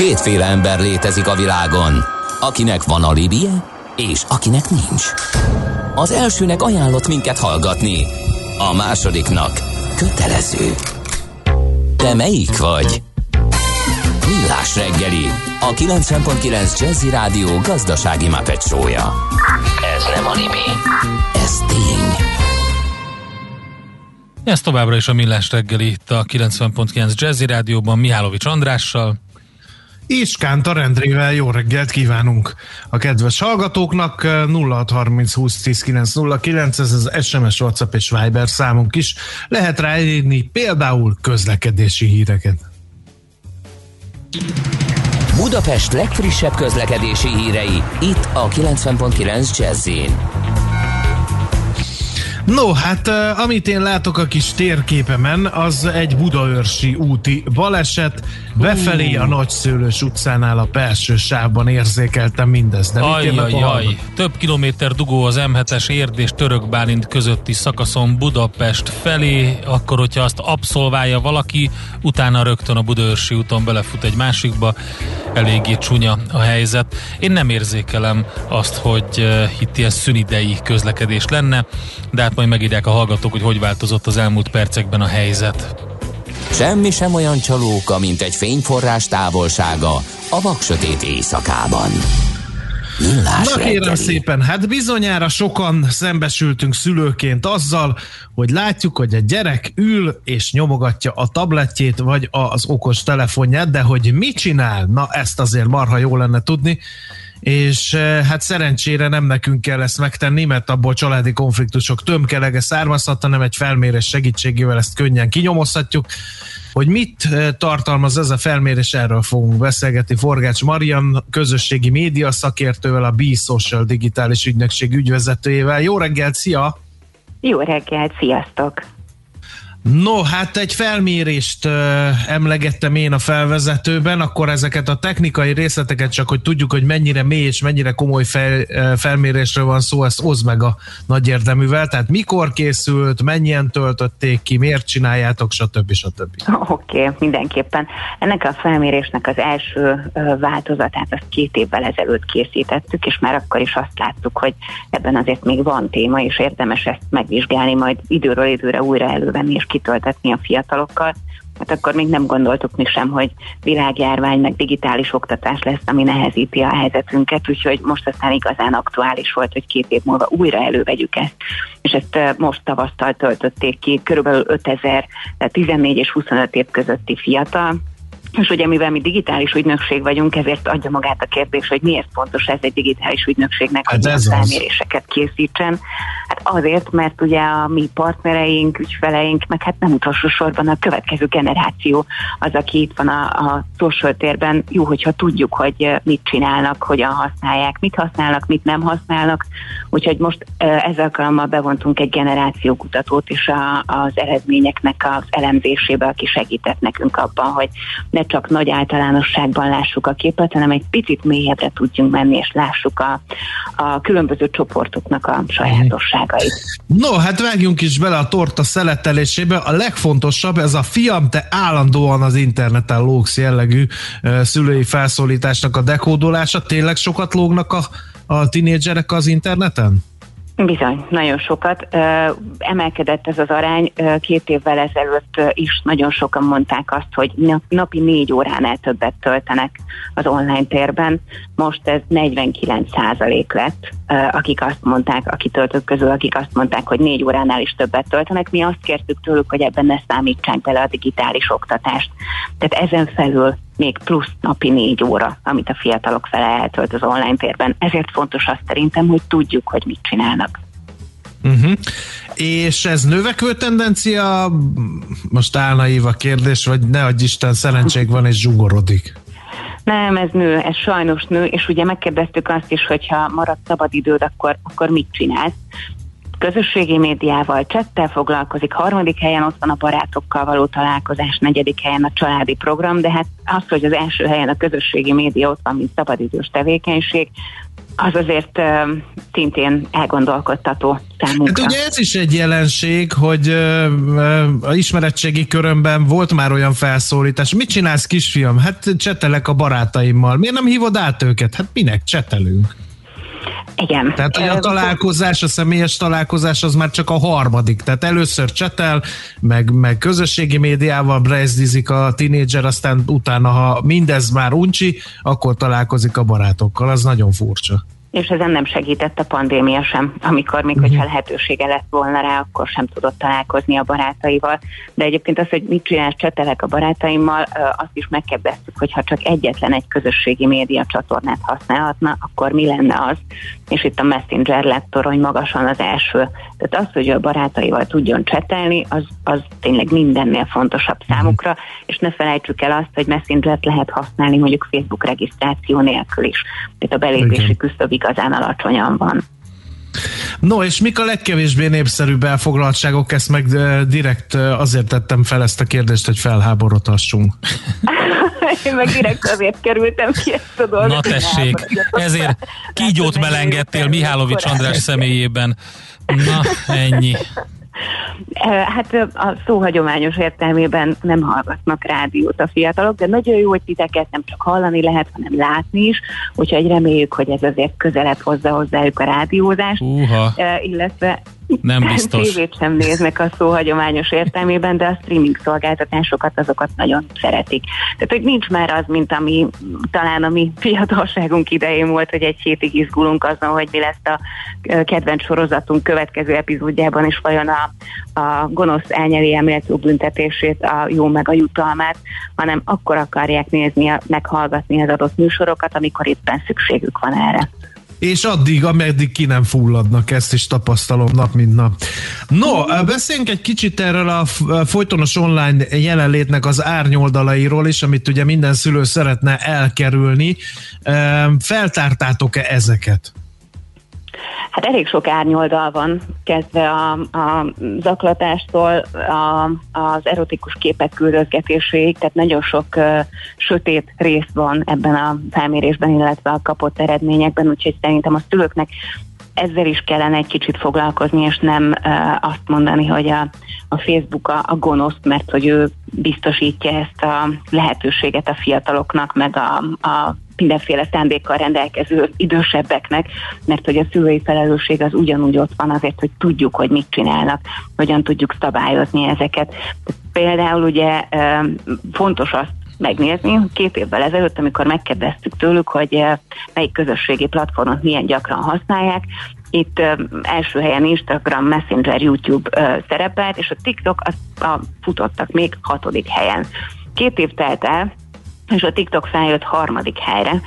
Kétféle ember létezik a világon, akinek van alibije, és akinek nincs. Az elsőnek ajánlott minket hallgatni, a másodiknak kötelező. Te melyik vagy? Millás reggeli, a 90.9 Jazzy Rádió gazdasági mapetsója. Ez nem animi, ez tény. Ez továbbra is a Millás reggeli itt a 90.9 Jazzy Rádióban Mihálovics Andrással, és Kántor Endrével jó reggelt kívánunk a kedves hallgatóknak. 0630 20 10 909, ez az SMS, WhatsApp és Viber számunk is. Lehet ráírni például közlekedési híreket. Budapest legfrissebb közlekedési hírei, itt a 90.9 jazz No, hát amit én látok a kis térképemen, az egy budaörsi úti baleset. Befelé a Nagyszőlős utcánál a belső sávban érzékeltem mindezt. De aj, aj, aj. Több kilométer dugó az M7-es Érd és Török Bálint közötti szakaszon Budapest felé, akkor hogyha azt abszolválja valaki, utána rögtön a Budaörsi úton belefut egy másikba, eléggé csúnya a helyzet. Én nem érzékelem azt, hogy itt ilyen szünidei közlekedés lenne, de hát majd megírják a hallgatók, hogy hogy változott az elmúlt percekben a helyzet. Semmi sem olyan csalóka, mint egy fényforrás távolsága a vaksötét éjszakában. Millás Na kérem reggeli. szépen, hát bizonyára sokan szembesültünk szülőként azzal, hogy látjuk, hogy a gyerek ül és nyomogatja a tabletjét vagy az okos telefonját, de hogy mit csinál, na ezt azért marha jó lenne tudni és eh, hát szerencsére nem nekünk kell ezt megtenni, mert abból családi konfliktusok tömkelege származhat, hanem egy felmérés segítségével ezt könnyen kinyomozhatjuk. Hogy mit eh, tartalmaz ez a felmérés, erről fogunk beszélgetni Forgács Marian, közösségi média szakértővel, a B-Social digitális ügynökség ügyvezetőjével. Jó reggelt, szia! Jó reggelt, sziasztok! No, hát egy felmérést uh, emlegettem én a felvezetőben, akkor ezeket a technikai részleteket csak, hogy tudjuk, hogy mennyire mély és mennyire komoly fel, uh, felmérésről van szó, ezt oszd meg a nagy érdeművel. Tehát mikor készült, mennyien töltötték ki, miért csináljátok, stb. stb. Oké, okay, mindenképpen. Ennek a felmérésnek az első uh, változatát azt két évvel ezelőtt készítettük, és már akkor is azt láttuk, hogy ebben azért még van téma, és érdemes ezt megvizsgálni, majd időről időre újra elővenni, és kitöltetni a fiatalokkal, hát akkor még nem gondoltuk mi sem, hogy világjárvány meg digitális oktatás lesz, ami nehezíti a helyzetünket, úgyhogy most aztán igazán aktuális volt, hogy két év múlva újra elővegyük ezt. És ezt most tavasztal töltötték ki, körülbelül 5000, 14 és 25 év közötti fiatal, és ugye mivel mi digitális ügynökség vagyunk, ezért adja magát a kérdés, hogy miért fontos ez egy digitális ügynökségnek, hát hogy a felméréseket készítsen. Hát azért, mert ugye a mi partnereink, ügyfeleink, meg hát nem utolsó sorban a következő generáció az, aki itt van a, a social térben. Jó, hogyha tudjuk, hogy mit csinálnak, hogyan használják, mit használnak, mit nem használnak. Úgyhogy most ezzel alkalommal bevontunk egy generációkutatót is a, az eredményeknek az elemzésébe, aki segített nekünk abban, hogy ne csak nagy általánosságban lássuk a képet, hanem egy picit mélyebbre tudjunk menni, és lássuk a, a különböző csoportoknak a sajátosságait. No, hát vágjunk is bele a torta szeletelésébe. A legfontosabb, ez a fiam, te állandóan az interneten lógsz jellegű szülői felszólításnak a dekódolása. Tényleg sokat lógnak a, a tinédzserek az interneten? Bizony, nagyon sokat. Emelkedett ez az arány. Két évvel ezelőtt is nagyon sokan mondták azt, hogy napi négy óránál többet töltenek az online térben. Most ez 49 százalék lett, akik azt mondták, aki töltők közül, akik azt mondták, hogy négy óránál is többet töltenek. Mi azt kértük tőlük, hogy ebben ne számítsák bele a digitális oktatást. Tehát ezen felül még plusz napi négy óra, amit a fiatalok fele eltölt az online térben. Ezért fontos azt szerintem, hogy tudjuk, hogy mit csinálnak. Uh-huh. És ez növekvő tendencia? Most álnaív a kérdés, vagy ne adj Isten, szerencség van és zsugorodik? Nem, ez nő, ez sajnos nő, és ugye megkérdeztük azt is, hogyha marad szabad időd, akkor, akkor mit csinálsz? Közösségi médiával, csettel foglalkozik, harmadik helyen ott van a barátokkal való találkozás, negyedik helyen a családi program, de hát az, hogy az első helyen a közösségi média ott van, mint szabadidős tevékenység, az azért uh, szintén elgondolkodtató számunkra. Hát ugye ez is egy jelenség, hogy uh, a ismeretségi körömben volt már olyan felszólítás. Mit csinálsz kisfiam? Hát csetelek a barátaimmal. Miért nem hívod át őket? Hát minek csetelünk? Igen. Tehát a találkozás, a személyes találkozás az már csak a harmadik. Tehát először csetel, meg, meg közösségi médiával brezdizik a tinédzser, aztán utána, ha mindez már uncsi, akkor találkozik a barátokkal. Az nagyon furcsa és ezen nem segített a pandémia sem, amikor még, hogyha mhm. lehetősége lett volna rá, akkor sem tudott találkozni a barátaival. De egyébként az, hogy mit csinálsz, csetelek a barátaimmal, azt is megkérdeztük, hogy ha csak egyetlen egy közösségi média csatornát használhatna, akkor mi lenne az? És itt a Messenger lett torony magasan az első. Tehát az, hogy a barátaival tudjon csetelni, az, az tényleg mindennél fontosabb mhm. számukra, és ne felejtsük el azt, hogy Messenger-t lehet használni mondjuk Facebook regisztráció nélkül is. Tehát a belépési küszöb igazán alacsonyan van. No, és mik a legkevésbé népszerűbb elfoglaltságok? Ezt meg direkt azért tettem fel ezt a kérdést, hogy felháborodhassunk. Én meg direkt azért kerültem ki ezt a dolgot. Na tessék, ezért kígyót melengedtél Mihálovics András személyében. Na, ennyi. Hát a szó hagyományos értelmében nem hallgatnak rádiót a fiatalok, de nagyon jó, hogy titeket nem csak hallani lehet, hanem látni is, úgyhogy reméljük, hogy ez azért közelebb hozza hozzájuk a rádiózást, uh-ha. illetve nem biztos. Tévét sem néznek a szó hagyományos értelmében, de a streaming szolgáltatásokat azokat nagyon szeretik. Tehát, hogy nincs már az, mint ami talán a mi fiatalságunk idején volt, hogy egy hétig izgulunk azon, hogy mi lesz a kedvenc sorozatunk következő epizódjában, és vajon a, a gonosz elnyeli emléltő büntetését, a jó meg a jutalmát, hanem akkor akarják nézni, meghallgatni az adott műsorokat, amikor éppen szükségük van erre és addig, ameddig ki nem fulladnak, ezt is tapasztalom nap mint nap. No, beszéljünk egy kicsit erről a folytonos online jelenlétnek az árnyoldalairól is, amit ugye minden szülő szeretne elkerülni. Feltártátok-e ezeket? Hát elég sok árnyoldal van, kezdve a, a zaklatástól a, az erotikus képek küldözgetéséig, tehát nagyon sok uh, sötét rész van ebben a felmérésben, illetve a kapott eredményekben, úgyhogy szerintem a szülőknek ezzel is kellene egy kicsit foglalkozni, és nem uh, azt mondani, hogy a, a Facebook a, a gonosz, mert hogy ő biztosítja ezt a lehetőséget a fiataloknak, meg a, a mindenféle szándékkal rendelkező idősebbeknek, mert hogy a szülői felelősség az ugyanúgy ott van azért, hogy tudjuk, hogy mit csinálnak, hogyan tudjuk szabályozni ezeket. Például ugye fontos azt megnézni. Két évvel ezelőtt, amikor megkérdeztük tőlük, hogy melyik közösségi platformot milyen gyakran használják, itt első helyen Instagram, Messenger, YouTube szerepelt, és a TikTok az, a futottak még hatodik helyen. Két év telt el, és a TikTok feljött harmadik helyre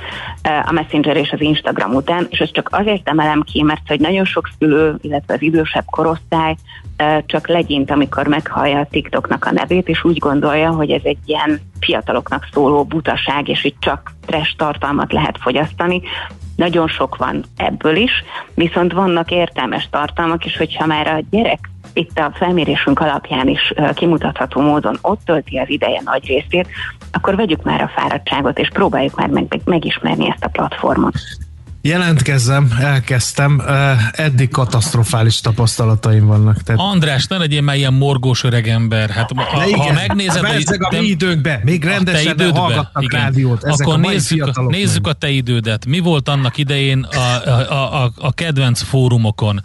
a Messenger és az Instagram után, és ezt csak azért emelem ki, mert hogy nagyon sok szülő, illetve az idősebb korosztály csak legyint, amikor meghallja a TikToknak a nevét, és úgy gondolja, hogy ez egy ilyen fiataloknak szóló butaság, és itt csak trash tartalmat lehet fogyasztani. Nagyon sok van ebből is, viszont vannak értelmes tartalmak, és hogyha már a gyerek itt a felmérésünk alapján is kimutatható módon ott tölti az ideje nagy részét, akkor vegyük már a fáradtságot, és próbáljuk már meg, megismerni ezt a platformot. Jelentkezzem, elkezdtem, eddig katasztrofális tapasztalataim vannak. Tehát... András, ne legyél már ilyen morgós öreg ember. Hát, ha, igen, ha megnézed... Hát a, a mi időnkbe, még rendesen idődbe, hallgatnak igen. rádiót. Ezek Akkor a nézzük, a, nézzük a te idődet. Mi volt annak idején a, a, a, a kedvenc fórumokon?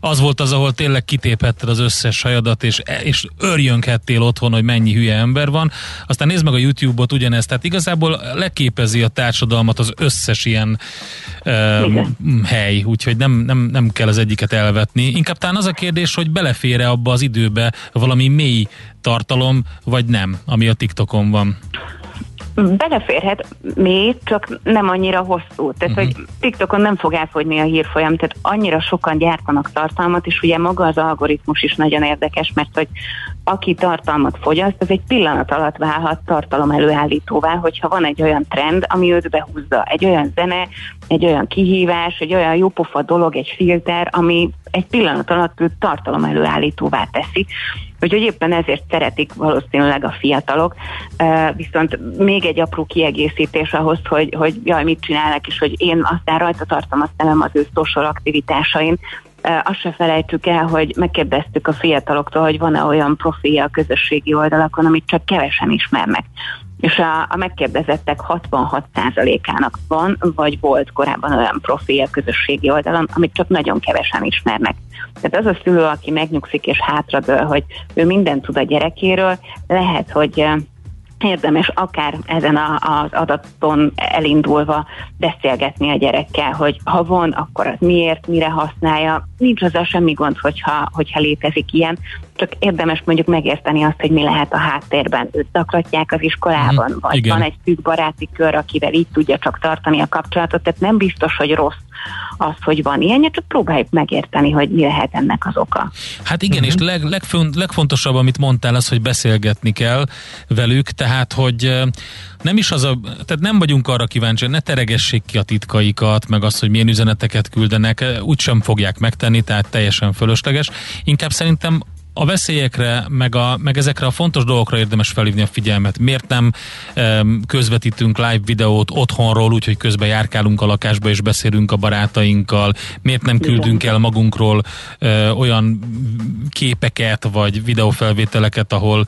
Az volt az, ahol tényleg kitéphetted az összes hajadat, és, és örjönkhettél otthon, hogy mennyi hülye ember van. Aztán nézd meg a YouTube-ot ugyanezt, tehát igazából leképezi a társadalmat az összes ilyen um, hely, úgyhogy nem, nem, nem kell az egyiket elvetni. Inkább talán az a kérdés, hogy belefér-e abba az időbe valami mély tartalom, vagy nem, ami a TikTokon van. Beleférhet még, csak nem annyira hosszú. Tehát, uh-huh. hogy TikTokon nem fog elfogyni a hírfolyam, tehát annyira sokan gyártanak tartalmat, és ugye maga az algoritmus is nagyon érdekes, mert hogy aki tartalmat fogyaszt, az egy pillanat alatt válhat tartalom előállítóvá, hogyha van egy olyan trend, ami őt behúzza, egy olyan zene, egy olyan kihívás, egy olyan jópofa dolog, egy filter, ami egy pillanat alatt őt tartalom előállítóvá teszi. Úgyhogy éppen ezért szeretik valószínűleg a fiatalok. Viszont még egy apró kiegészítés ahhoz, hogy, hogy jaj, mit csinálnak, és hogy én aztán rajta tartom azt nem az ő social aktivitásain, azt se felejtsük el, hogy megkérdeztük a fiataloktól, hogy van-e olyan profilja a közösségi oldalakon, amit csak kevesen ismernek. És a, a megkérdezettek 66%-ának van, vagy volt korábban olyan profilja a közösségi oldalon, amit csak nagyon kevesen ismernek. Tehát az a szülő, aki megnyugszik és hátradől, hogy ő mindent tud a gyerekéről, lehet, hogy érdemes akár ezen a, az adaton elindulva beszélgetni a gyerekkel, hogy ha van, akkor az miért, mire használja. Nincs azzal semmi gond, hogyha, hogyha létezik ilyen, csak érdemes mondjuk megérteni azt, hogy mi lehet a háttérben. Őt zaklatják az iskolában, mm, vagy igen. van egy szűk baráti kör, akivel így tudja csak tartani a kapcsolatot, tehát nem biztos, hogy rossz az, hogy van ilyen, csak próbáljuk megérteni, hogy mi lehet ennek az oka. Hát igen, uh-huh. és leg, legfont, legfontosabb, amit mondtál, az, hogy beszélgetni kell velük, tehát, hogy nem is az a, tehát nem vagyunk arra kíváncsi, ne teregessék ki a titkaikat, meg azt, hogy milyen üzeneteket küldenek, úgysem fogják megtenni, tehát teljesen fölösleges. Inkább szerintem a veszélyekre, meg, a, meg ezekre a fontos dolgokra érdemes felhívni a figyelmet. Miért nem um, közvetítünk live videót otthonról, úgyhogy közben járkálunk a lakásba és beszélünk a barátainkkal? Miért nem küldünk el magunkról uh, olyan képeket, vagy videófelvételeket, ahol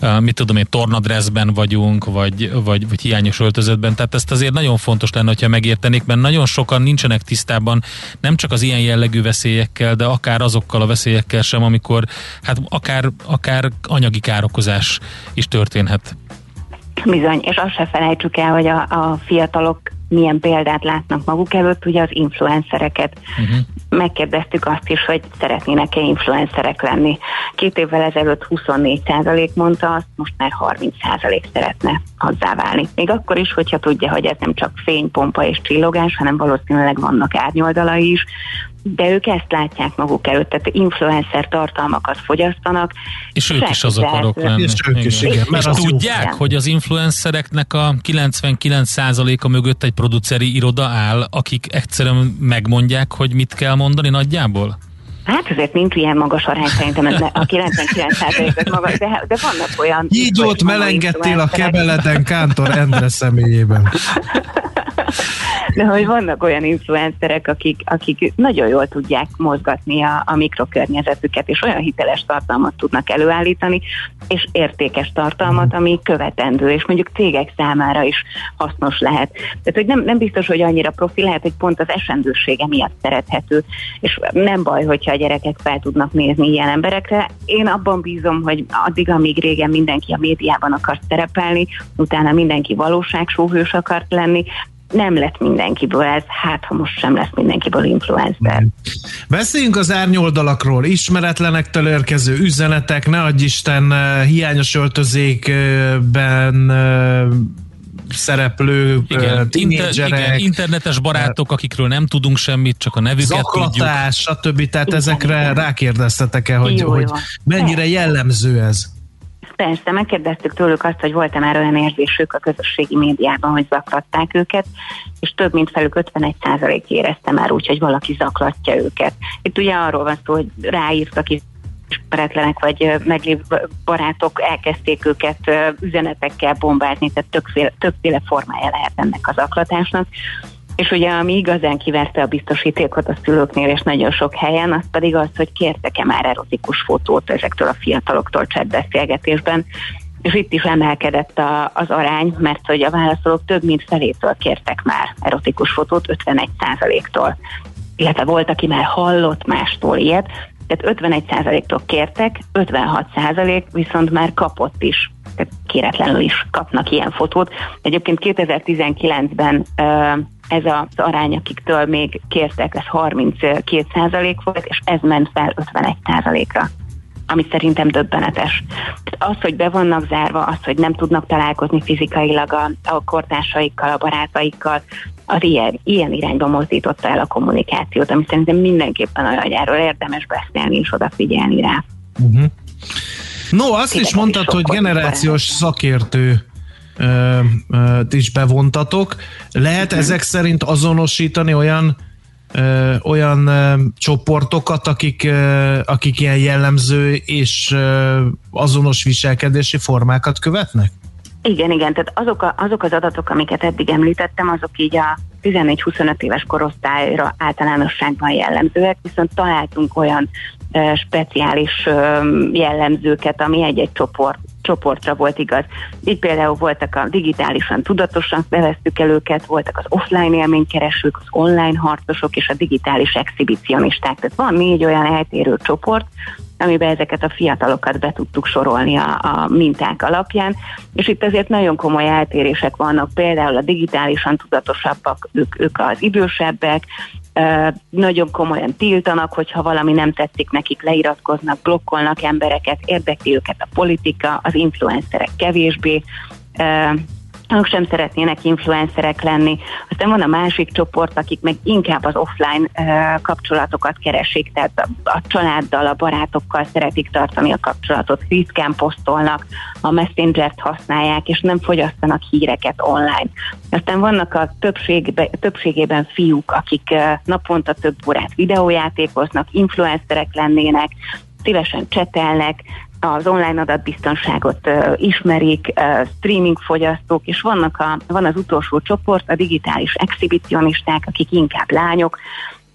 uh, mit tudom én, tornadressben vagyunk, vagy, vagy, vagy hiányos öltözetben. Tehát ezt azért nagyon fontos lenne, hogyha megértenék, mert nagyon sokan nincsenek tisztában nem csak az ilyen jellegű veszélyekkel, de akár azokkal a veszélyekkel sem, amikor hát akár, akár anyagi károkozás is történhet. Bizony, és azt se felejtsük el, hogy a, a fiatalok milyen példát látnak maguk előtt, ugye az influencereket. Uh-huh. Megkérdeztük azt is, hogy szeretnének-e influencerek lenni. Két évvel ezelőtt 24% mondta azt, most már 30% szeretne hozzáválni. Még akkor is, hogyha tudja, hogy ez nem csak fénypompa és csillogás, hanem valószínűleg vannak árnyoldalai is, de ők ezt látják maguk előtt, tehát influencer tartalmakat fogyasztanak. És ők is az akarok lenni. És ők is, igen. Mert és tudják, igen. hogy az influencereknek a 99%-a mögött egy produceri iroda áll, akik egyszerűen megmondják, hogy mit kell mondani nagyjából? Hát azért nincs ilyen magas arány, szerintem ez a 99% magas, de, de vannak olyan... Így ott melengedtél a kebeleten Kántor Endre személyében. De hogy vannak olyan influencerek, akik, akik nagyon jól tudják mozgatni a, a mikrokörnyezetüket, és olyan hiteles tartalmat tudnak előállítani, és értékes tartalmat, ami követendő, és mondjuk cégek számára is hasznos lehet. Tehát, hogy nem, nem biztos, hogy annyira profi lehet, hogy pont az esendősége miatt szerethető, és nem baj, hogyha a gyerekek fel tudnak nézni ilyen emberekre. Én abban bízom, hogy addig, amíg régen mindenki a médiában akart szerepelni, utána mindenki valóságsóhős akart lenni, nem lett mindenkiből ez, hát ha most sem lesz mindenkiből influencer. Beszéljünk az árnyoldalakról, ismeretlenektől érkező üzenetek, ne adj Isten eh, hiányos öltözékben eh, szereplő igen, inter, igen, internetes barátok, akikről nem tudunk semmit, csak a nevüket zaklatás, tudjuk. stb. Tehát igen, ezekre igen. rákérdeztetek-e, hogy, jó, hogy mennyire jellemző ez? Persze, megkérdeztük tőlük azt, hogy volt-e már olyan érzésük a közösségi médiában, hogy zaklatták őket, és több mint felük 51% érezte már úgy, hogy valaki zaklatja őket. Itt ugye arról van szó, hogy ráírtak is ismeretlenek vagy meglévő barátok elkezdték őket üzenetekkel bombázni, tehát többféle, többféle formája lehet ennek az aklatásnak. És ugye ami igazán kiverte a biztosítékot a szülőknél és nagyon sok helyen, az pedig az, hogy kértek-e már erotikus fotót ezektől a fiataloktól chatbeszélgetésben, és itt is emelkedett a, az arány, mert hogy a válaszolók több mint felétől kértek már erotikus fotót, 51%-tól. Illetve volt, aki már hallott mástól ilyet, tehát 51%-tól kértek, 56% viszont már kapott is, tehát kéretlenül is kapnak ilyen fotót. Egyébként 2019-ben ez az arány, akiktől még kértek, ez 32% volt, és ez ment fel 51%-ra. ami szerintem döbbenetes. Az, hogy be vannak zárva, az, hogy nem tudnak találkozni fizikailag a, a kortársaikkal, a barátaikkal, az ilyen, ilyen irányba mozdította el a kommunikációt, ami szerintem mindenképpen olyan, hogy erről érdemes beszélni és odafigyelni rá. Uh-huh. No, azt Tényleg is mondtad, hogy generációs szakértő is bevontatok. Lehet ezek szerint azonosítani olyan ö, olyan ö, csoportokat, akik, ö, akik ilyen jellemző és ö, azonos viselkedési formákat követnek? Igen, igen, tehát azok, a, azok az adatok, amiket eddig említettem, azok így a 14-25 éves korosztályra általánosságban jellemzőek, viszont találtunk olyan speciális jellemzőket, ami egy-egy csoport csoportra volt igaz. Így például voltak a digitálisan tudatosan neveztük el őket, voltak az offline élménykeresők, az online harcosok és a digitális exhibicionisták. Tehát van négy olyan eltérő csoport, amiben ezeket a fiatalokat be tudtuk sorolni a, a minták alapján, és itt azért nagyon komoly eltérések vannak, például a digitálisan tudatosabbak, ők, ők az idősebbek, nagyon komolyan tiltanak, hogyha valami nem tetszik nekik, leiratkoznak, blokkolnak embereket, érdekli őket a politika, az influencerek kevésbé, ők sem szeretnének influencerek lenni. Aztán van a másik csoport, akik meg inkább az offline uh, kapcsolatokat keresik, tehát a, a családdal, a barátokkal szeretik tartani a kapcsolatot, ritkán posztolnak, a Messenger-t használják, és nem fogyasztanak híreket online. Aztán vannak a többségbe, többségében fiúk, akik uh, naponta több órát videójátékoznak, influencerek lennének, szívesen csetelnek, az online adatbiztonságot ismerik, streaming fogyasztók, és vannak a, van az utolsó csoport, a digitális exhibicionisták, akik inkább lányok,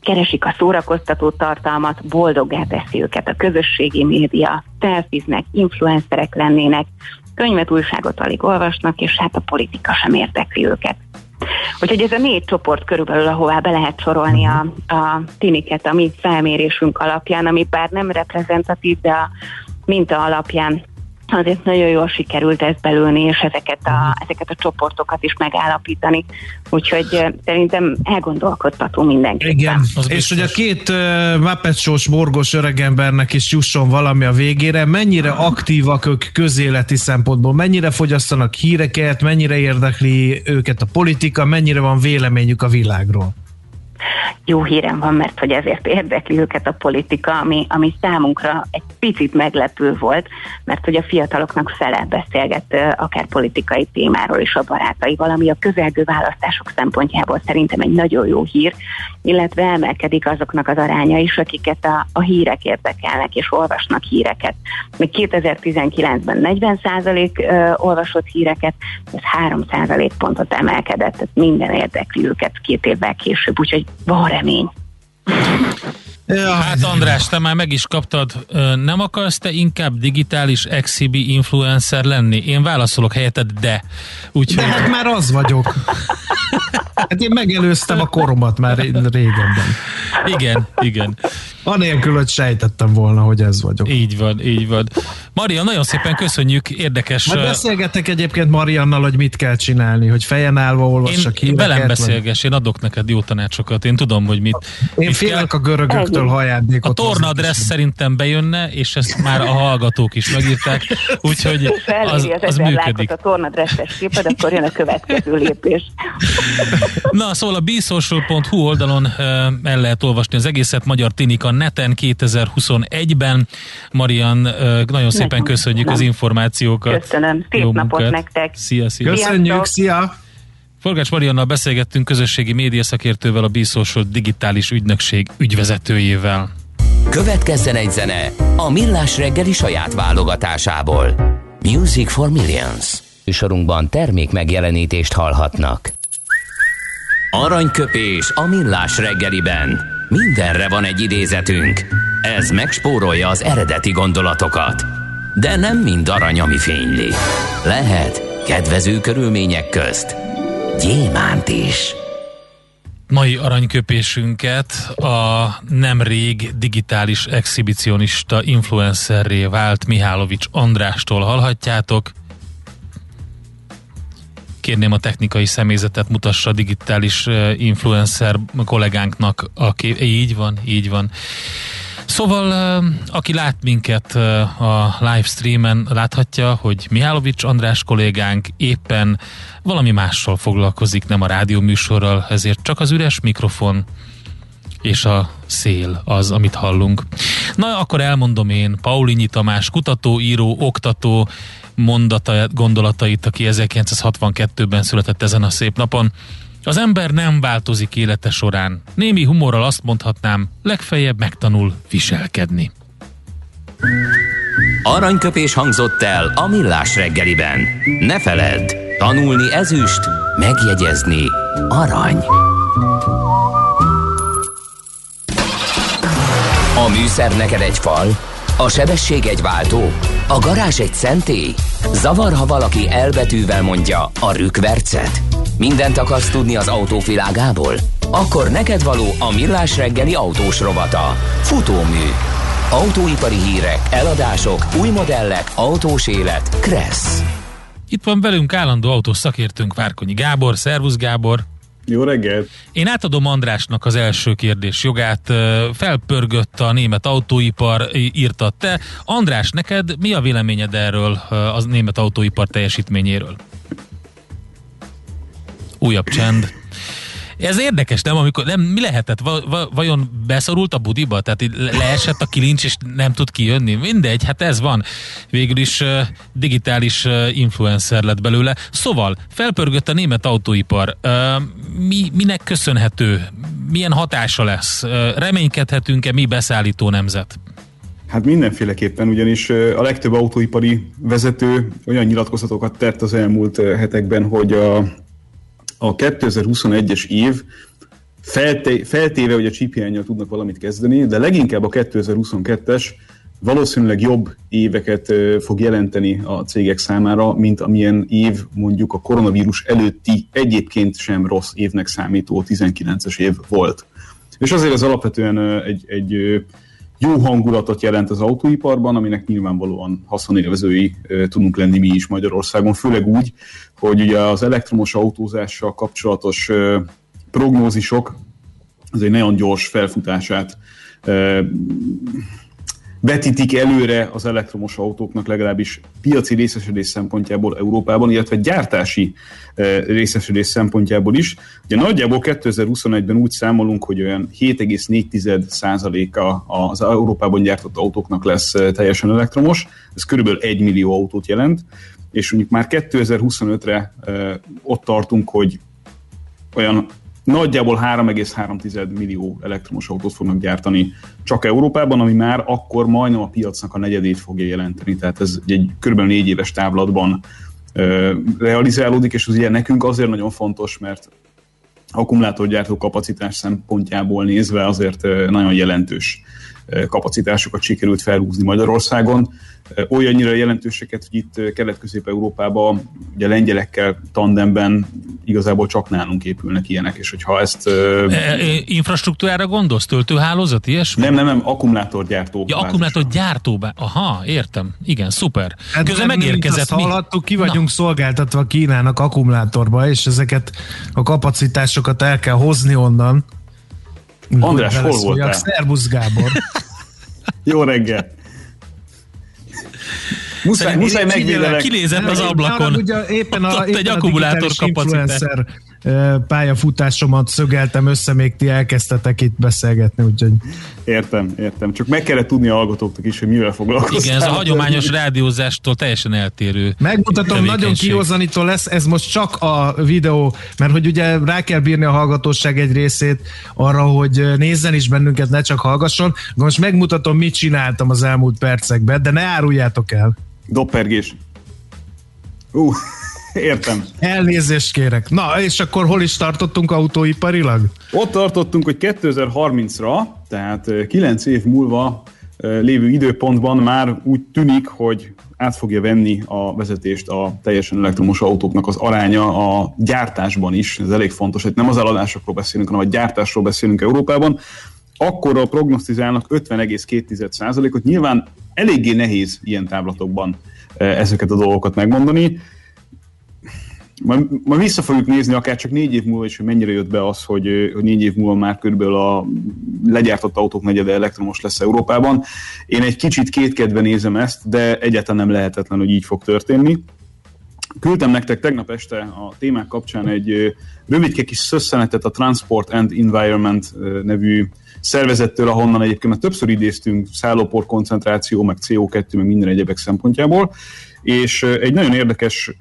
keresik a szórakoztató tartalmat, boldoggá teszi őket a közösségi média, selfiznek, influencerek lennének, könyvet, újságot alig olvasnak, és hát a politika sem érdekli őket. Úgyhogy ez a négy csoport körülbelül, ahová be lehet sorolni a, a tiniket a mi felmérésünk alapján, ami bár nem reprezentatív, de a minta alapján azért nagyon jól sikerült ezt belülni, és ezeket a, ezeket a csoportokat is megállapítani. Úgyhogy szerintem elgondolkodtató mindenki. Igen, az és hogy a két uh, Muppet borgos öregembernek is jusson valami a végére, mennyire aktívak ők közéleti szempontból, mennyire fogyasztanak híreket, mennyire érdekli őket a politika, mennyire van véleményük a világról? Jó hírem van, mert hogy ezért érdekli őket a politika, ami, ami számunkra egy picit meglepő volt, mert hogy a fiataloknak fele beszélget akár politikai témáról is a barátaival, ami a közelgő választások szempontjából szerintem egy nagyon jó hír, illetve emelkedik azoknak az aránya is, akiket a, a hírek érdekelnek és olvasnak híreket. Még 2019-ben 40% olvasott híreket, ez 3% pontot emelkedett, tehát minden érdekli őket két évvel később, úgyhogy van remény. Ja. Hát András, te már meg is kaptad, nem akarsz te inkább digitális exhibi influencer lenni? Én válaszolok helyetted, de. Úgyhogy... De hát már az vagyok. Hát én megelőztem a koromat már régebben. Igen, igen. Anélkül, hogy sejtettem volna, hogy ez vagyok. Így van, így van. Maria, nagyon szépen köszönjük, érdekes. Majd beszélgetek egyébként Mariannal, hogy mit kell csinálni, hogy fejen állva olvassak én, híreket. Velem beszélges, vagy... én adok neked jó tanácsokat, én tudom, hogy mit. Én mit félek kell. a görögöktől hajándékot. A tornadressz szerintem bejönne, és ezt már a hallgatók is megírták, úgyhogy az, az, az működik. a tornadresszes képed, akkor jön a következő lépés. Na, szóval a bsocial.hu oldalon el lehet olvasni az egészet, Magyar Tinika neten 2021-ben. Marian, nagyon szépen Nekem. köszönjük Nem. az információkat. Köszönöm, szép Jó napot munkát. nektek. Szia, szia. Köszönjük, szia. Forgács Mariannal beszélgettünk közösségi médiaszakértővel, a B-Social digitális ügynökség ügyvezetőjével. Következzen egy zene a Millás reggeli saját válogatásából. Music for Millions. Műsorunkban termék megjelenítést hallhatnak. Aranyköpés a Millás reggeliben. Mindenre van egy idézetünk. Ez megspórolja az eredeti gondolatokat. De nem mind arany, ami fényli. Lehet kedvező körülmények közt gyémánt is. Mai aranyköpésünket a nemrég digitális exhibicionista influencerré vált Mihálovics Andrástól hallhatjátok kérném a technikai személyzetet mutassa a digitális influencer kollégánknak, aki így van, így van. Szóval, aki lát minket a livestreamen, láthatja, hogy Mihálovics András kollégánk éppen valami mással foglalkozik, nem a rádió műsorral, ezért csak az üres mikrofon és a szél az, amit hallunk. Na, akkor elmondom én, Paulinyi Tamás, kutató, író, oktató, mondata, gondolatait, aki 1962-ben született ezen a szép napon. Az ember nem változik élete során. Némi humorral azt mondhatnám, legfeljebb megtanul viselkedni. Aranyköpés hangzott el a millás reggeliben. Ne feledd, tanulni ezüst, megjegyezni arany. A műszer neked egy fal, a sebesség egy váltó, a garázs egy szentély. Zavar, ha valaki elbetűvel mondja a rükvercet. Mindent akarsz tudni az autók világából? Akkor neked való a millás reggeli autós rovata. Futómű. Autóipari hírek, eladások, új modellek, autós élet. Kressz. Itt van velünk állandó autós szakértőnk Várkonyi Gábor. Szervusz Gábor! Jó reggelt! Én átadom Andrásnak az első kérdés jogát. Felpörgött a német autóipar, írta te. András, neked mi a véleményed erről az német autóipar teljesítményéről? Újabb csend. Ez érdekes, nem? Amikor, nem, mi lehetett? Va, va, vajon beszorult a budiba? Tehát leesett a kilincs, és nem tud kijönni? Mindegy, hát ez van. Végül is uh, digitális uh, influencer lett belőle. Szóval, felpörgött a német autóipar. Uh, mi, minek köszönhető? Milyen hatása lesz? Uh, reménykedhetünk-e mi beszállító nemzet? Hát mindenféleképpen, ugyanis a legtöbb autóipari vezető olyan nyilatkozatokat tett az elmúlt hetekben, hogy a a 2021-es év felte, feltéve, hogy a csípjányjal tudnak valamit kezdeni, de leginkább a 2022-es valószínűleg jobb éveket fog jelenteni a cégek számára, mint amilyen év mondjuk a koronavírus előtti egyébként sem rossz évnek számító 19-es év volt. És azért ez alapvetően egy, egy jó hangulatot jelent az autóiparban, aminek nyilvánvalóan haszonélvezői tudunk lenni mi is Magyarországon, főleg úgy, hogy ugye az elektromos autózással kapcsolatos prognózisok az egy nagyon gyors felfutását vetítik előre az elektromos autóknak legalábbis piaci részesedés szempontjából Európában, illetve gyártási részesedés szempontjából is. Ugye nagyjából 2021-ben úgy számolunk, hogy olyan 7,4%-a az Európában gyártott autóknak lesz teljesen elektromos, ez körülbelül 1 millió autót jelent, és mondjuk már 2025-re ott tartunk, hogy olyan nagyjából 3,3 millió elektromos autót fognak gyártani csak Európában, ami már akkor majdnem a piacnak a negyedét fogja jelenteni, tehát ez egy kb. négy éves távlatban realizálódik, és az ugye nekünk azért nagyon fontos, mert akkumulátorgyártó kapacitás szempontjából nézve azért nagyon jelentős kapacitásokat sikerült felhúzni Magyarországon. Olyannyira jelentőseket, hogy itt Kelet-Közép-Európában ugye lengyelekkel tandemben igazából csak nálunk épülnek ilyenek, és hogyha ezt... E, e, infrastruktúrára gondolsz? Töltőhálózat, ilyesmi? Nem, nem, nem, akkumulátorgyártó. Ja, akkumulátorgyártó. Aha, értem. Igen, szuper. Hát Közben megérkezett. Mi? Hallottuk, ki vagyunk Na. szolgáltatva Kínának akkumulátorba, és ezeket a kapacitásokat el kell hozni onnan. András, hol voltál? Szerbusz Gábor. Jó reggel! Muszáj, muszáj megvédelek. Kinézett az ablakon. Ugye éppen a, éppen egy akkumulátor kapacitás pályafutásomat szögeltem össze, még ti elkezdtetek itt beszélgetni, úgyhogy... Értem, értem. Csak meg kellett tudni a hallgatóknak is, hogy mivel foglalkoztál. Igen, ez a hagyományos rádiózástól teljesen eltérő. Megmutatom, nagyon kihozanító lesz, ez most csak a videó, mert hogy ugye rá kell bírni a hallgatóság egy részét arra, hogy nézzen is bennünket, ne csak hallgasson. Most megmutatom, mit csináltam az elmúlt percekben, de ne áruljátok el. Doppergés. Uh. Értem. Elnézést kérek. Na, és akkor hol is tartottunk autóiparilag? Ott tartottunk, hogy 2030-ra, tehát 9 év múlva lévő időpontban már úgy tűnik, hogy át fogja venni a vezetést a teljesen elektromos autóknak az aránya a gyártásban is. Ez elég fontos, hogy nem az eladásokról beszélünk, hanem a gyártásról beszélünk Európában. Akkor a prognosztizálnak 50,2%-ot. Nyilván eléggé nehéz ilyen táblatokban ezeket a dolgokat megmondani majd, majd vissza fogjuk nézni akár csak négy év múlva is, hogy mennyire jött be az, hogy, hogy négy év múlva már körülbelül a legyártott autók negyede elektromos lesz Európában. Én egy kicsit kétkedve nézem ezt, de egyáltalán nem lehetetlen, hogy így fog történni. Küldtem nektek tegnap este a témák kapcsán egy rövidke kis szösszenetet a Transport and Environment nevű szervezettől, ahonnan egyébként már többször idéztünk szállópor koncentráció, meg CO2, meg minden egyebek szempontjából, és egy nagyon érdekes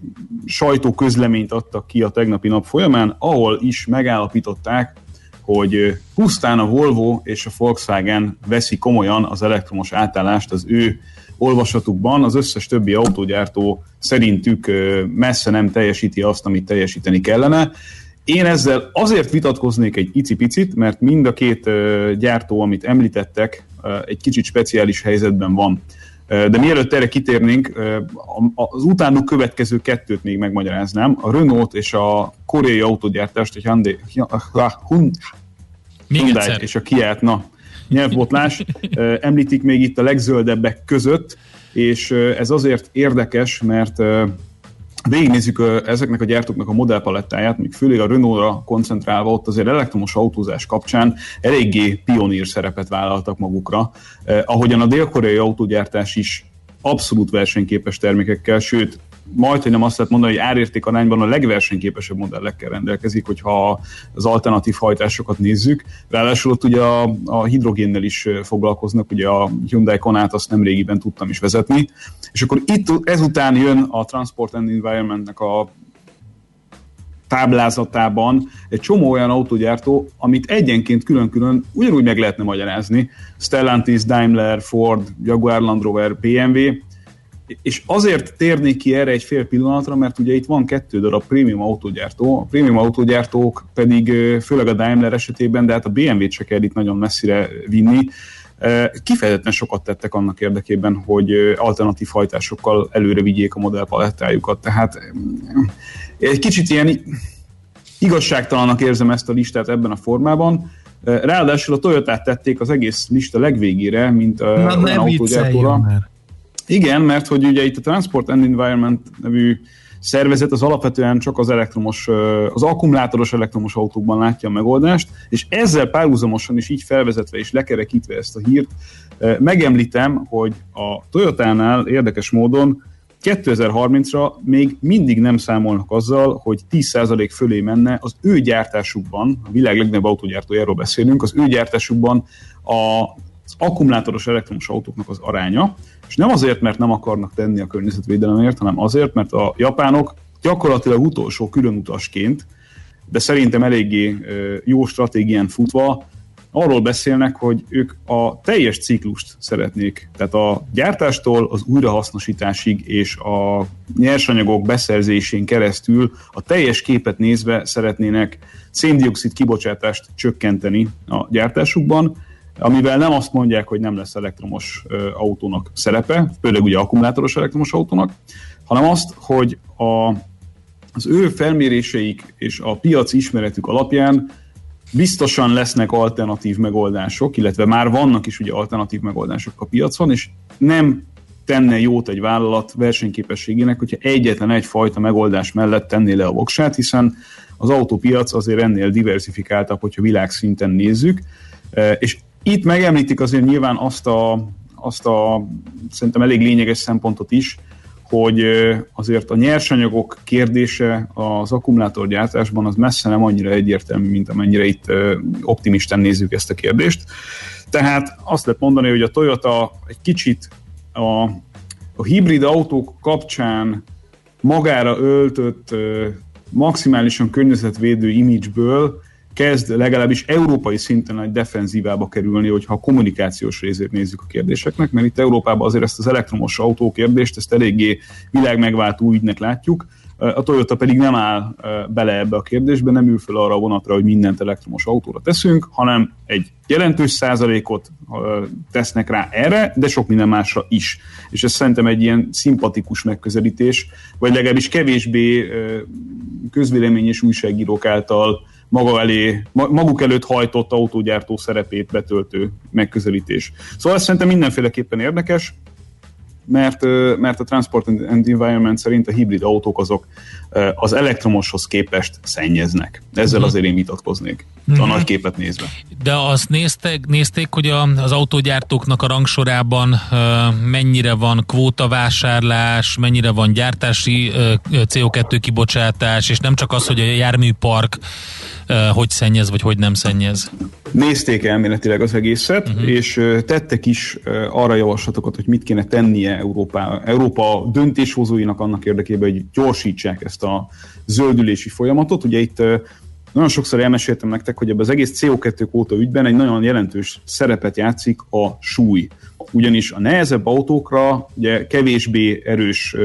sajtóközleményt adtak ki a tegnapi nap folyamán, ahol is megállapították, hogy pusztán a Volvo és a Volkswagen veszi komolyan az elektromos átállást az ő olvasatukban, az összes többi autógyártó szerintük messze nem teljesíti azt, amit teljesíteni kellene. Én ezzel azért vitatkoznék egy icipicit, mert mind a két gyártó, amit említettek, egy kicsit speciális helyzetben van. De mielőtt erre kitérnénk, az utánuk következő kettőt még megmagyaráznám. A Renault és a koreai autógyártást, egy Hyundai, Hyundai és a Kia-t, na, nyelvbotlás, említik még itt a legzöldebbek között, és ez azért érdekes, mert végignézzük ezeknek a gyártóknak a modellpalettáját, még főleg a Renault-ra koncentrálva, ott azért elektromos autózás kapcsán eléggé pionír szerepet vállaltak magukra, ahogyan a dél-koreai autógyártás is abszolút versenyképes termékekkel, sőt, majd, hogy nem azt lehet mondani, hogy árérték arányban a legversenyképesebb modellekkel rendelkezik, hogyha az alternatív hajtásokat nézzük. Ráadásul ott ugye a, a hidrogénnel is foglalkoznak, ugye a Hyundai Konát azt nem régiben tudtam is vezetni. És akkor itt ezután jön a Transport and Environmentnek a táblázatában egy csomó olyan autógyártó, amit egyenként külön-külön ugyanúgy meg lehetne magyarázni. Stellantis, Daimler, Ford, Jaguar Land Rover, BMW, és azért térnék ki erre egy fél pillanatra, mert ugye itt van kettő darab prémium autógyártó, a prémium autógyártók pedig főleg a Daimler esetében, de hát a BMW-t se kell itt nagyon messzire vinni, kifejezetten sokat tettek annak érdekében, hogy alternatív hajtásokkal előre vigyék a modellpalettájukat. Tehát egy kicsit ilyen igazságtalannak érzem ezt a listát ebben a formában. Ráadásul a Toyotát tették az egész lista legvégére, mint Na, olyan autógyártóra. Igen, mert hogy ugye itt a Transport and Environment nevű szervezet az alapvetően csak az elektromos, az akkumulátoros elektromos autókban látja a megoldást, és ezzel párhuzamosan is így felvezetve és lekerekítve ezt a hírt, megemlítem, hogy a Toyotánál érdekes módon 2030-ra még mindig nem számolnak azzal, hogy 10% fölé menne az ő gyártásukban, a világ legnagyobb autógyártójáról beszélünk, az ő gyártásukban az akkumulátoros elektromos autóknak az aránya, és nem azért, mert nem akarnak tenni a környezetvédelemért, hanem azért, mert a japánok gyakorlatilag utolsó különutasként, de szerintem eléggé jó stratégián futva, arról beszélnek, hogy ők a teljes ciklust szeretnék, tehát a gyártástól az újrahasznosításig és a nyersanyagok beszerzésén keresztül a teljes képet nézve szeretnének széndiokszid kibocsátást csökkenteni a gyártásukban, amivel nem azt mondják, hogy nem lesz elektromos autónak szerepe, főleg ugye akkumulátoros elektromos autónak, hanem azt, hogy a, az ő felméréseik és a piac ismeretük alapján biztosan lesznek alternatív megoldások, illetve már vannak is ugye alternatív megoldások a piacon, és nem tenne jót egy vállalat versenyképességének, hogyha egyetlen egyfajta megoldás mellett tenné le a voksát, hiszen az autópiac azért ennél diversifikáltabb, hogyha világszinten nézzük, és itt megemlítik azért nyilván azt a, azt a szerintem elég lényeges szempontot is, hogy azért a nyersanyagok kérdése az akkumulátorgyártásban az messze nem annyira egyértelmű, mint amennyire itt optimisten nézzük ezt a kérdést. Tehát azt lehet mondani, hogy a Toyota egy kicsit a, a hibrid autók kapcsán magára öltött maximálisan környezetvédő imidzsből kezd legalábbis európai szinten egy defenzívába kerülni, hogyha a kommunikációs részét nézzük a kérdéseknek, mert itt Európában azért ezt az elektromos autó kérdést, ezt eléggé világ megváltó ügynek látjuk, a Toyota pedig nem áll bele ebbe a kérdésbe, nem ül fel arra a vonatra, hogy mindent elektromos autóra teszünk, hanem egy jelentős százalékot tesznek rá erre, de sok minden másra is. És ez szerintem egy ilyen szimpatikus megközelítés, vagy legalábbis kevésbé közvélemény és újságírók által maga elé, maguk előtt hajtott autógyártó szerepét betöltő megközelítés. Szóval ez szerintem mindenféleképpen érdekes. mert, mert a Transport and Environment szerint a hibrid autók azok az elektromoshoz képest szennyeznek. Ezzel uh-huh. azért én vitatkoznék, a mhm. nagy képet nézve. De azt nézték, nézték hogy a, az autógyártóknak a rangsorában mennyire van kvótavásárlás, mennyire van gyártási CO2 kibocsátás, és nem csak az, hogy a járműpark hogy szennyez, vagy hogy nem szennyez? Nézték elméletileg az egészet, uh-huh. és tettek is arra javaslatokat, hogy mit kéne tennie Európa, Európa döntéshozóinak annak érdekében, hogy gyorsítsák ezt a zöldülési folyamatot. Ugye itt nagyon sokszor elmeséltem nektek, hogy ebben az egész CO2 kóta ügyben egy nagyon jelentős szerepet játszik a súly ugyanis a nehezebb autókra ugye kevésbé erős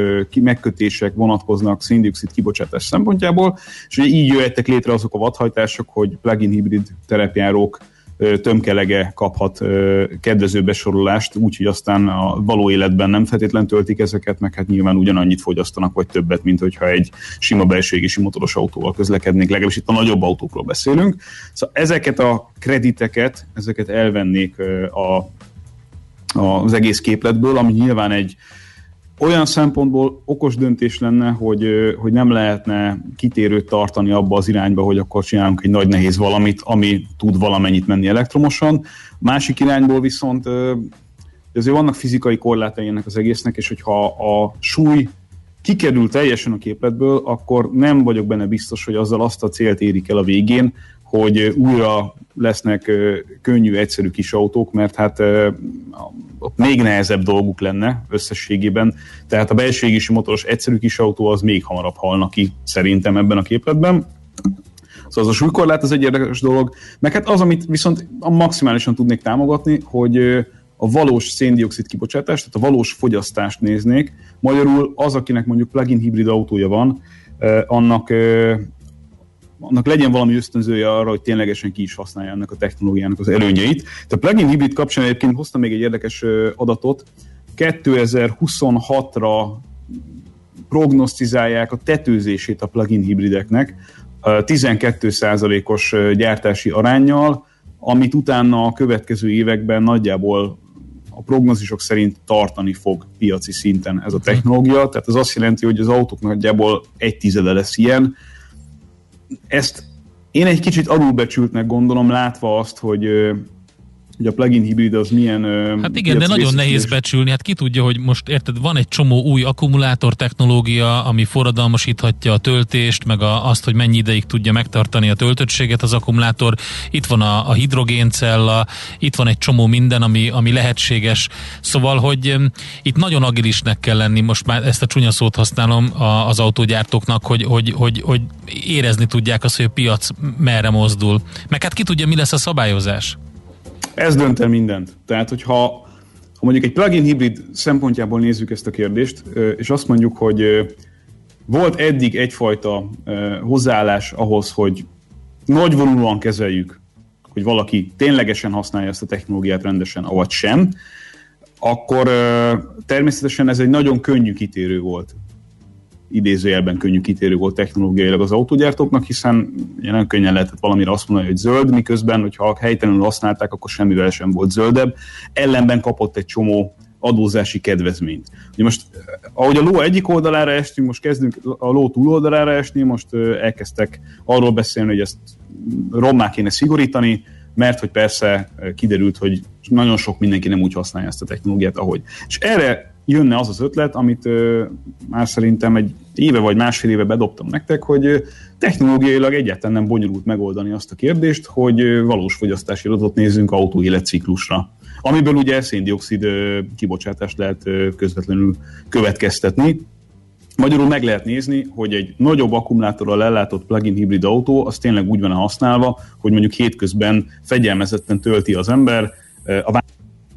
megkötések vonatkoznak széndiokszid kibocsátás szempontjából, és ugye így jöhettek létre azok a vadhajtások, hogy plug-in hibrid terepjárók tömkelege kaphat kedvező besorolást, úgyhogy aztán a való életben nem feltétlen töltik ezeket, meg hát nyilván ugyanannyit fogyasztanak, vagy többet, mint hogyha egy sima belső égési motoros autóval közlekednék, legalábbis itt a nagyobb autókról beszélünk. Szóval ezeket a krediteket, ezeket elvennék a az egész képletből, ami nyilván egy olyan szempontból okos döntés lenne, hogy, hogy nem lehetne kitérőt tartani abba az irányba, hogy akkor csinálunk egy nagy nehéz valamit, ami tud valamennyit menni elektromosan. Másik irányból viszont azért vannak fizikai korlátai ennek az egésznek, és hogyha a súly kikerül teljesen a képletből, akkor nem vagyok benne biztos, hogy azzal azt a célt érik el a végén, hogy újra lesznek könnyű, egyszerű kis autók, mert hát ott még nehezebb dolguk lenne összességében. Tehát a belső égési motoros egyszerű kis autó az még hamarabb halna ki szerintem ebben a képletben. Szóval az a súlykorlát az egy érdekes dolog. Meg hát az, amit viszont maximálisan tudnék támogatni, hogy a valós széndiokszid kibocsátást, tehát a valós fogyasztást néznék. Magyarul az, akinek mondjuk plug-in hibrid autója van, annak annak legyen valami ösztönzője arra, hogy ténylegesen ki is használja ennek a technológiának az előnyeit. A plugin hibrid kapcsán egyébként hoztam még egy érdekes adatot. 2026-ra prognosztizálják a tetőzését a plugin hibrideknek 12%-os gyártási arányjal, amit utána a következő években nagyjából a prognózisok szerint tartani fog piaci szinten ez a technológia. Tehát ez azt jelenti, hogy az autók nagyjából egy tizede lesz ilyen, ezt én egy kicsit alulbecsültnek gondolom, látva azt, hogy hogy a plugin hibrid az milyen... Hát igen, de nagyon nehéz becsülni. Hát ki tudja, hogy most érted, van egy csomó új akkumulátor technológia, ami forradalmasíthatja a töltést, meg a, azt, hogy mennyi ideig tudja megtartani a töltöttséget az akkumulátor. Itt van a, a hidrogéncella, itt van egy csomó minden, ami, ami lehetséges. Szóval, hogy itt nagyon agilisnek kell lenni, most már ezt a csúnya szót használom a, az autógyártóknak, hogy, hogy, hogy, hogy érezni tudják azt, hogy a piac merre mozdul. Meg hát ki tudja, mi lesz a szabályozás. Ez dönt el mindent. Tehát, hogyha ha mondjuk egy plugin hibrid szempontjából nézzük ezt a kérdést, és azt mondjuk, hogy volt eddig egyfajta hozzáállás ahhoz, hogy nagyvonulóan kezeljük, hogy valaki ténylegesen használja ezt a technológiát rendesen, avagy sem, akkor természetesen ez egy nagyon könnyű kitérő volt idézőjelben könnyű kitérő volt technológiailag az autógyártóknak, hiszen nagyon könnyen lehetett valamire azt mondani, hogy zöld, miközben, hogyha helytelenül használták, akkor semmivel sem volt zöldebb. Ellenben kapott egy csomó adózási kedvezményt. Ugye most, ahogy a ló egyik oldalára estünk, most kezdünk a ló túloldalára esni, most elkezdtek arról beszélni, hogy ezt rommá kéne szigorítani, mert hogy persze kiderült, hogy nagyon sok mindenki nem úgy használja ezt a technológiát, ahogy. És erre jönne az az ötlet, amit ö, már szerintem egy éve vagy másfél éve bedobtam nektek, hogy technológiailag egyáltalán nem bonyolult megoldani azt a kérdést, hogy valós fogyasztási adatot nézzünk autó életciklusra amiből ugye széndiokszid kibocsátást lehet közvetlenül következtetni. Magyarul meg lehet nézni, hogy egy nagyobb akkumulátorral ellátott plug-in hibrid autó az tényleg úgy van használva, hogy mondjuk hétközben fegyelmezetten tölti az ember, a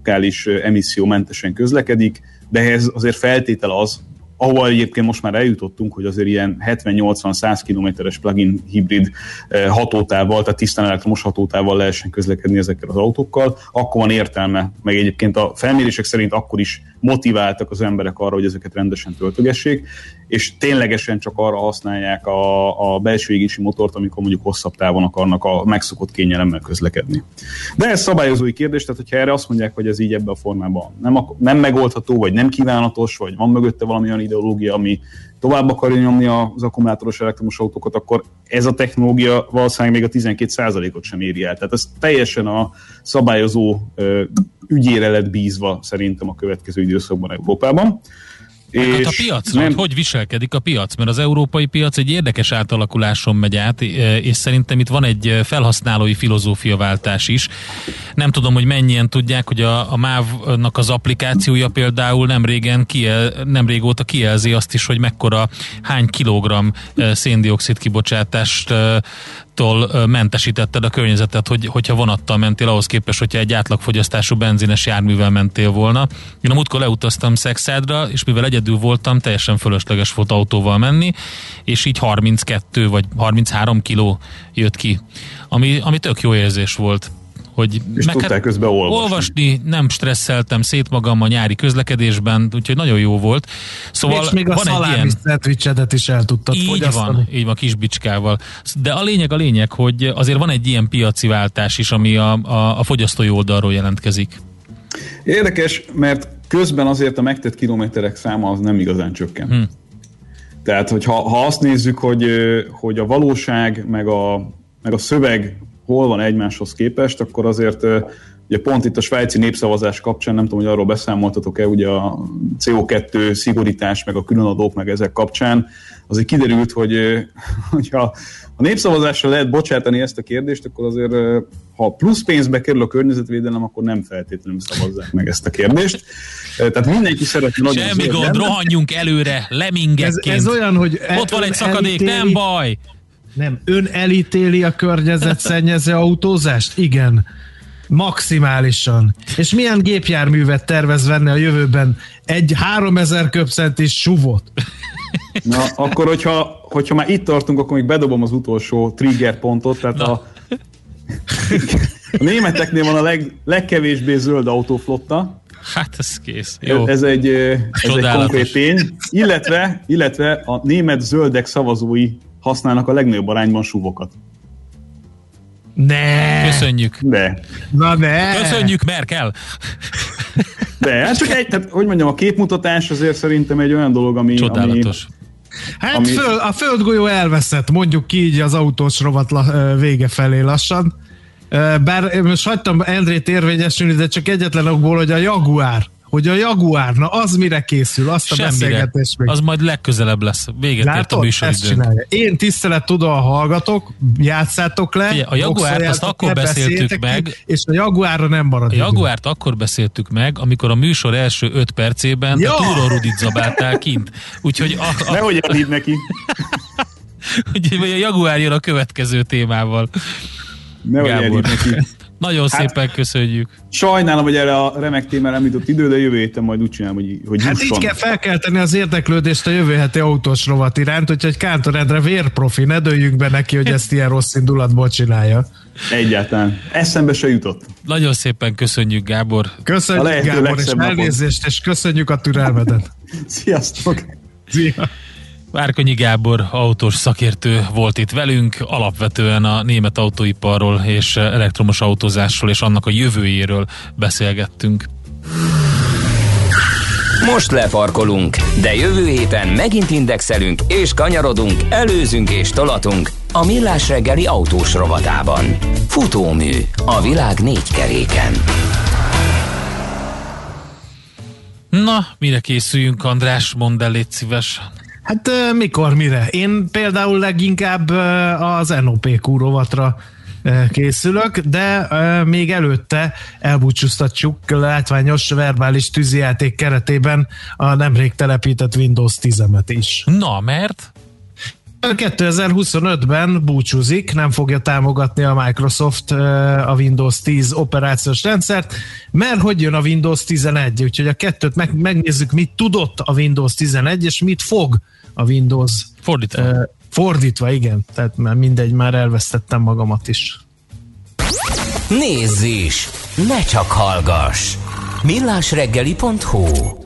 vállalális emissziómentesen közlekedik, de ehhez azért feltétel az, ahol egyébként most már eljutottunk, hogy azért ilyen 70-80-100 kilométeres plug-in hibrid hatótával, tehát tisztán elektromos hatótával lehessen közlekedni ezekkel az autókkal, akkor van értelme, meg egyébként a felmérések szerint akkor is motiváltak az emberek arra, hogy ezeket rendesen töltögessék, és ténylegesen csak arra használják a, a belső égési motort, amikor mondjuk hosszabb távon akarnak a megszokott kényelemmel közlekedni. De ez szabályozói kérdés, tehát hogyha erre azt mondják, hogy ez így ebben a formában nem, nem megoldható, vagy nem kívánatos, vagy van mögötte valami olyan ideológia, ami tovább akarja nyomni az akkumulátoros elektromos autókat, akkor ez a technológia valószínűleg még a 12%-ot sem éri el. Tehát ez teljesen a szabályozó ügyére lett bízva szerintem a következő időszakban Európában. És hát a piacra, nem... hogy viselkedik a piac? Mert az európai piac egy érdekes átalakuláson megy át, és szerintem itt van egy felhasználói filozófiaváltás is. Nem tudom, hogy mennyien tudják, hogy a, a MÁV-nak az applikációja például nem régen, kiel, nem régóta kijelzi azt is, hogy mekkora, hány kilogramm széndiokszid kibocsátást tól mentesítetted a környezetet, hogy, hogyha vonattal mentél, ahhoz képest, hogyha egy átlagfogyasztású benzines járművel mentél volna. Én a múltkor leutaztam Szexádra, és mivel egyedül voltam, teljesen fölösleges volt autóval menni, és így 32 vagy 33 kiló jött ki, ami, ami tök jó érzés volt hogy és meg tudták közben olvasni. olvasni. nem stresszeltem szét magam a nyári közlekedésben, úgyhogy nagyon jó volt. Szóval és még a van egy ilyen... szendvicsedet is el tudtad így fogyasztani. van, így van, kis bicskával. De a lényeg a lényeg, hogy azért van egy ilyen piaci váltás is, ami a, a, a fogyasztói oldalról jelentkezik. Érdekes, mert közben azért a megtett kilométerek száma az nem igazán csökken. Hmm. Tehát, hogyha ha azt nézzük, hogy, hogy a valóság meg a, meg a szöveg hol van egymáshoz képest, akkor azért ugye pont itt a svájci népszavazás kapcsán, nem tudom, hogy arról beszámoltatok-e, ugye a CO2 szigorítás, meg a különadók, meg ezek kapcsán, azért kiderült, hogy hogyha a népszavazásra lehet bocsátani ezt a kérdést, akkor azért ha plusz pénzbe kerül a környezetvédelem, akkor nem feltétlenül szavazzák meg ezt a kérdést. Tehát mindenki szeretne nagyon Semmi gond, lenne. rohanjunk előre, lemingekként. Ez, ez olyan, hogy Ott van egy szakadék, elítéli, nem baj. Nem, ön elítéli a környezetszennyező autózást? Igen. Maximálisan. És milyen gépjárművet tervez venni a jövőben? Egy 3000 köbcentis suvot. Na, akkor hogyha, hogyha már itt tartunk, akkor még bedobom az utolsó trigger pontot, tehát a, a németeknél van a leg, legkevésbé zöld autóflotta. Hát ez kész. Jó. Ez egy, ez egy konkrét tény. Illetve, illetve a német zöldek szavazói használnak a legnagyobb arányban suvokat. Ne! Köszönjük. De. Na ne! Köszönjük, Merkel! De, hát csak egy, tehát, hogy mondjam, a képmutatás azért szerintem egy olyan dolog, ami... Csodálatos. Ami, Hát ami... föl, a földgolyó elveszett, mondjuk ki így az autós rovat vége felé lassan. Bár most hagytam Endrét érvényesülni, de csak egyetlen okból, hogy a Jaguar hogy a Jaguar, na az mire készül, azt a Semmire. beszélgetést még. Az majd legközelebb lesz. Véget Látod? ért a műsoridőnk. Én tisztelet tudom, hallgatok, játszátok le. Figyelj, a Jaguárt azt akkor beszéltük meg. Ki, és a Jaguárra nem marad. A Jaguárt akkor beszéltük meg, amikor a műsor első öt percében ja. a Túró Rudit zabáltál kint. Úgyhogy a, a... Nehogy elhív neki. Úgyhogy a Jaguár jön a következő témával. Nehogy elhív neki. Nagyon hát, szépen köszönjük. Sajnálom, hogy erre a remek témára nem jutott idő, de jövő héten majd úgy csinálom, hogy, hogy Hát jusson. így kell felkelteni az érdeklődést a jövő heti autós rovat iránt, úgyhogy Kántor Endre vérprofi, ne dőljünk be neki, hogy ezt ilyen rossz indulatból csinálja. Egyáltalán. Eszembe se jutott. Nagyon szépen köszönjük, Gábor. Köszönjük, Gábor, és elnézést, és köszönjük a türelmedet. Sziasztok! Szia! Várkonyi Gábor autós szakértő volt itt velünk, alapvetően a német autóiparról és elektromos autózásról és annak a jövőjéről beszélgettünk. Most lefarkolunk, de jövő héten megint indexelünk és kanyarodunk, előzünk és tolatunk a Millás reggeli autós rovatában. Futómű a világ négy keréken. Na, mire készüljünk, András? Mondd el, légy szíves. Hát mikor, mire? Én például leginkább az NOP rovatra készülök, de még előtte elbúcsúztatjuk látványos verbális tűzijáték keretében a nemrég telepített Windows 10-et is. Na, mert? 2025-ben búcsúzik, nem fogja támogatni a Microsoft a Windows 10 operációs rendszert, mert hogy jön a Windows 11, úgyhogy a kettőt meg, megnézzük, mit tudott a Windows 11, és mit fog a Windows. Fordítva. Uh, fordítva, igen. Tehát már mindegy, már elvesztettem magamat is. Nézz is! Ne csak hallgass! millásreggeli.hu